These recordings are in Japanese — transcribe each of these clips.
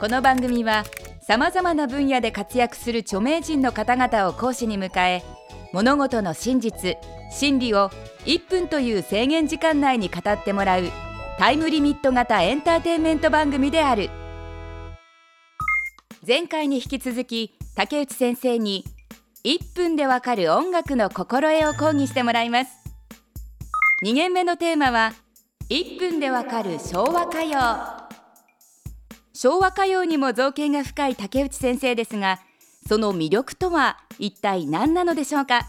この番組はさまざまな分野で活躍する著名人の方々を講師に迎え物事の真実真理を1分という制限時間内に語ってもらうタイムリミット型エンターテインメント番組である。前回に引き続き竹内先生に1分でわかる音楽の心得を講義してもらいます。2限目のテーマは1分でわかる昭和歌謡。昭和歌謡にも造形が深い竹内先生ですがその魅力とは一体何なのでしょうか？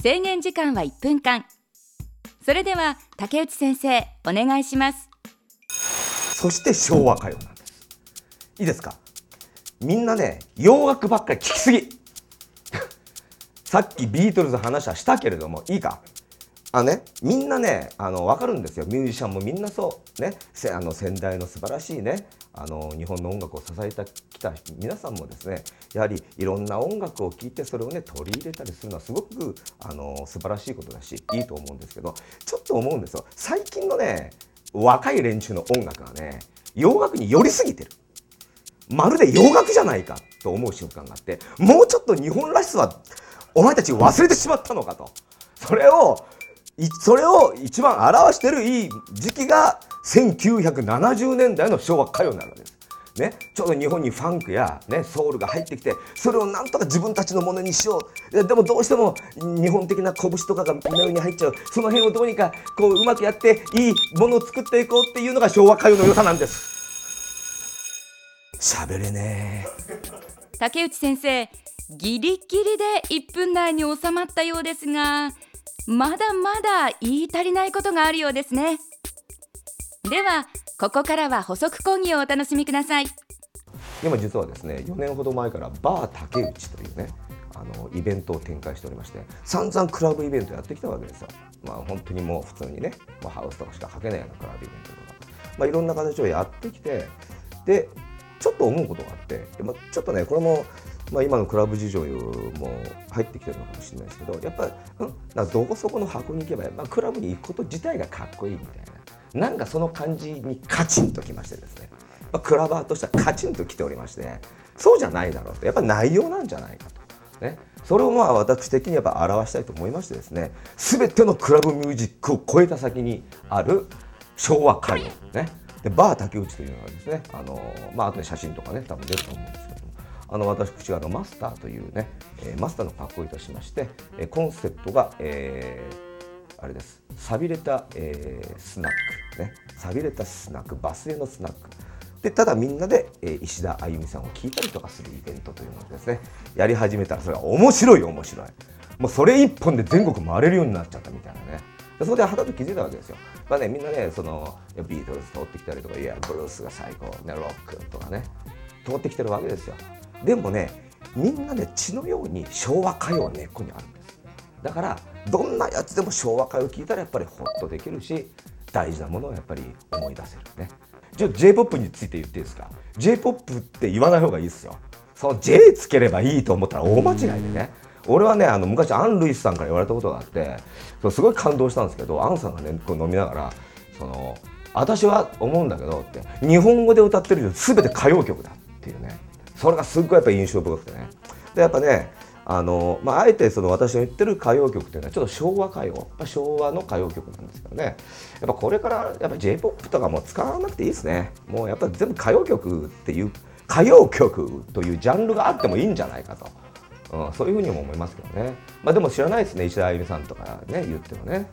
制限時間は1分間。それでは竹内先生お願いします。そして昭和歌謡なんです。いいですか？みんなね洋楽ばっかり聴きすぎ。さっきビートルズ話はしたけれどもいいか？あのね、みんなねあの分かるんですよ。ミュージシャンもみんなそう。ね。あの先代の素晴らしいねあの日本の音楽を支えてきた皆さんもですねやはりいろんな音楽を聴いてそれをね取り入れたりするのはすごくあの素晴らしいことだしいいと思うんですけどちょっと思うんですよ。最近のね若い連中の音楽がね洋楽に寄りすぎてる。まるで洋楽じゃないかと思う瞬間があってもうちょっと日本らしさはお前たち忘れてしまったのかと。それをそれを一番表してるいい時期が1970年代の昭和歌謡なるわけです。ね、ちょうど日本にファンクや、ね、ソウルが入ってきてそれをなんとか自分たちのものにしよう。でもどうしても日本的な拳とかがメロに入っちゃう。その辺をどうにかこううまくやっていいものを作っていこうっていうのが昭和歌謡の良さなんです。喋れね竹内先生ギリギリで1分内に収まったようですがまだまだ言い足りないことがあるようですね。ではここからは補足講義をお楽しみください。今実はですね4年ほど前からバー竹内というねあのイベントを展開しておりまして散々クラブイベントやってきたわけですよ。まあ本当にもう普通にね、ま、ハウスとかしか書けないようなクラブイベントとか、まあ、いろんな形をやってきてでちょっと思うことがあって、ま、ちょっとねこれもまあ、今のクラブ事情も入ってきてるのかもしれないですけどやっぱ、うん、などこそこの箱に行けば、まあ、クラブに行くこと自体がかっこいいみたいな。なんかその感じにカチンときましてですね、まあ、クラバーとしてはカチンときておりましてそうじゃないだろうと。やっぱ内容なんじゃないかと。ね、それをまあ私的にやっぱ表したいと思いましてですね。全てのクラブミュージックを超えた先にある昭和歌謡。ね。でバー竹内というのはですねあのまあ後で写真とかね多分出ると思うんですけど。あの私があのマスターというね、えー、マスターの格好いたしまして、えー、コンセプトが、えー、あれです。錆びれた、えー、スナック。ね。錆びれたスナック。バスへのスナック。でただみんなで、えー、石田あゆみさんを聞いたりとかするイベントというのですね。やり始めたらそれが面白い面白い。もうそれ一本で全国回れるようになっちゃったみたいなね。そこではたと気づいたわけですよ。まあね、みんなね、そのビートルズ通ってきたりとか、いや、ブルースが最高、ね、ロックとかね、通ってきてるわけですよ。でもねみんなね血のように昭和歌謡は根っこにあるんです。だからどんなやつでも昭和歌謡を聴いたらやっぱりホッとできるし大事なものをやっぱり思い出せるね。じゃあ J−POP について言っていいですか？J−POP って言わない方がいいですよ。その J つければいいと思ったら大間違いでね。俺はねあの昔アン・ルイスさんから言われたことがあってすごい感動したんですけどアンさんがねこう飲みながらその私は思うんだけどって日本語で歌ってるけ全て歌謡曲だっていうね。それがすっごいやっぱ印象深くてね。でやっぱねあのまあ、あえてその私の言ってる歌謡曲っていうのはちょっと昭和歌謡。昭和の歌謡曲なんですけどね。やっぱこれからやっぱ j p o p とかも使わなくていいですね。もうやっぱ全部歌謡曲っていう歌謡曲というジャンルがあってもいいんじゃないかと、うん、そういうふうにも思いますけどね、まあ、でも知らないですね石田あゆみさんとかね言ってもね。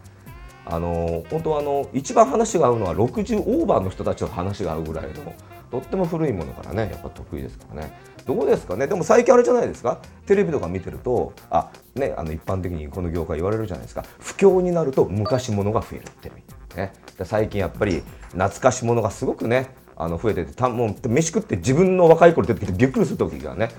あの本当はあの一番話が合うのは60オーバーの人たちの話が合うぐらいのとっても古いものからねやっぱ得意ですからね。どうですかね？でも最近あれじゃないですか？テレビとか見てるとあねあの一般的にこの業界言われるじゃないですか。不況になると昔物が増えるってね。最近やっぱり懐かしものがすごくねあの増えててたもう飯食って自分の若い頃出てきてびっくりする時がね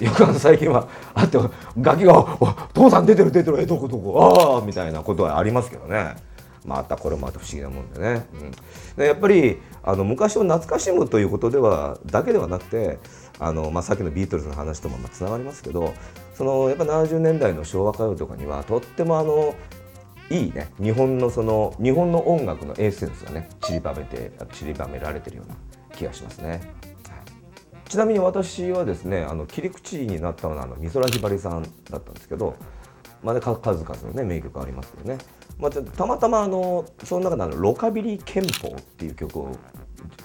よくあの最近はあってガキが「父さん出てる出てるえどこどこ？ああ」みたいなことはありますけどね。またこれもまた不思議なもんでね、うん、でやっぱりあの昔を懐かしむということではだけではなくてあの、まあ、さっきのビートルズの話ともつながりますけどそのやっぱ70年代の昭和歌謡とかにはとってもあのいいね。日本のその日本の音楽のエッセンスがね散りばめて散りばめられてるような気がしますね。ちなみに私はですねあの切り口になったのはあの美空ひばりさんだったんですけど、まあね、数々のね名曲ありますけどね、まあ、たまたまあのその中であの「ロカビリー憲法」っていう曲を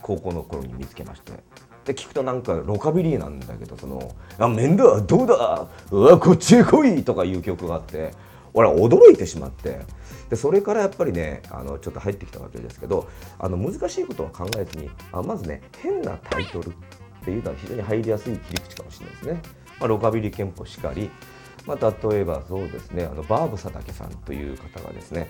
高校の頃に見つけましてで聞くとなんかロカビリーなんだけどその「あ面倒どうだ？うわこっちへ来い!」とかいう曲があって俺は驚いてしまってでそれからやっぱりねあのちょっと入ってきたわけですけどあの難しいことは考えずにあまずね変なタイトルっていうのは非常に入りやすい切り口かもしれないですね。まあ、ロカビリー憲法しかり、まあ、例えばそうですねあのバーブ佐竹さんという方がですね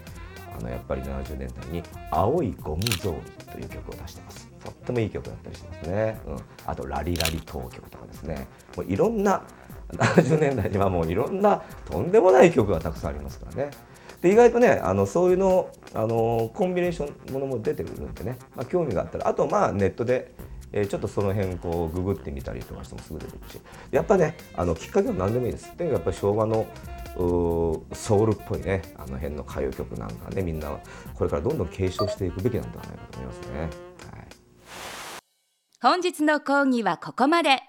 あのやっぱり70年代に「青いゴム草履」という曲を出してます。とってもいい曲だったりしますね。うん、あと「ラリラリ当局」とかですねもういろんな70年代にはもういろんなとんでもない曲がたくさんありますからね。で意外とねあのそういうのあのコンビネーションものも出てくるんでね、まあ、興味があったらあとまあネットで、えー、ちょっとその辺こうググってみたりとかしてもすぐ出てくるしやっぱねあのきっかけは何でもいいです。とにかくやっぱり昭和のソウルっぽいねあの辺の歌謡曲なんかねみんなこれからどんどん継承していくべきなんではないかと思いますね。はい、本日の講義はここまで。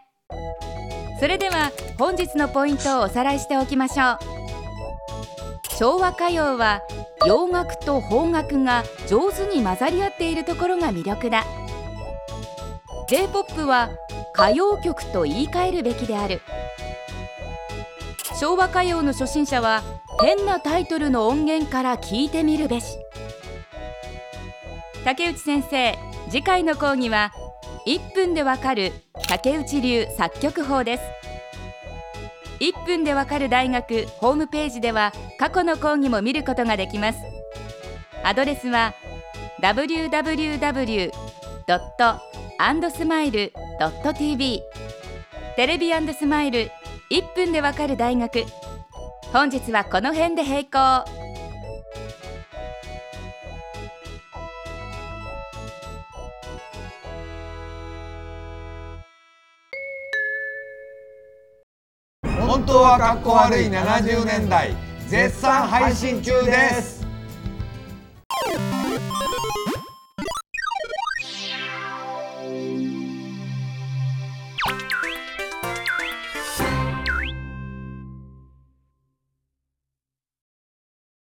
それでは本日のポイントをおさらいしておきましょう昭和歌謡は洋楽と邦楽が上手に混ざり合っているところが魅力だ J-POP は歌謡曲と言い換えるべきである。昭和歌謡の初心者は変なタイトルの音源から聞いてみるべし。竹内先生次回の講義は1分でわかる竹内流作曲法です。1分でわかる大学ホームページでは過去の講義も見ることができます。アドレスは www. www.andsmile.tv テレビスマイル1分でわかる大学。本日はこの辺で閉校。本当はかっこ悪い70年代絶賛配信中です。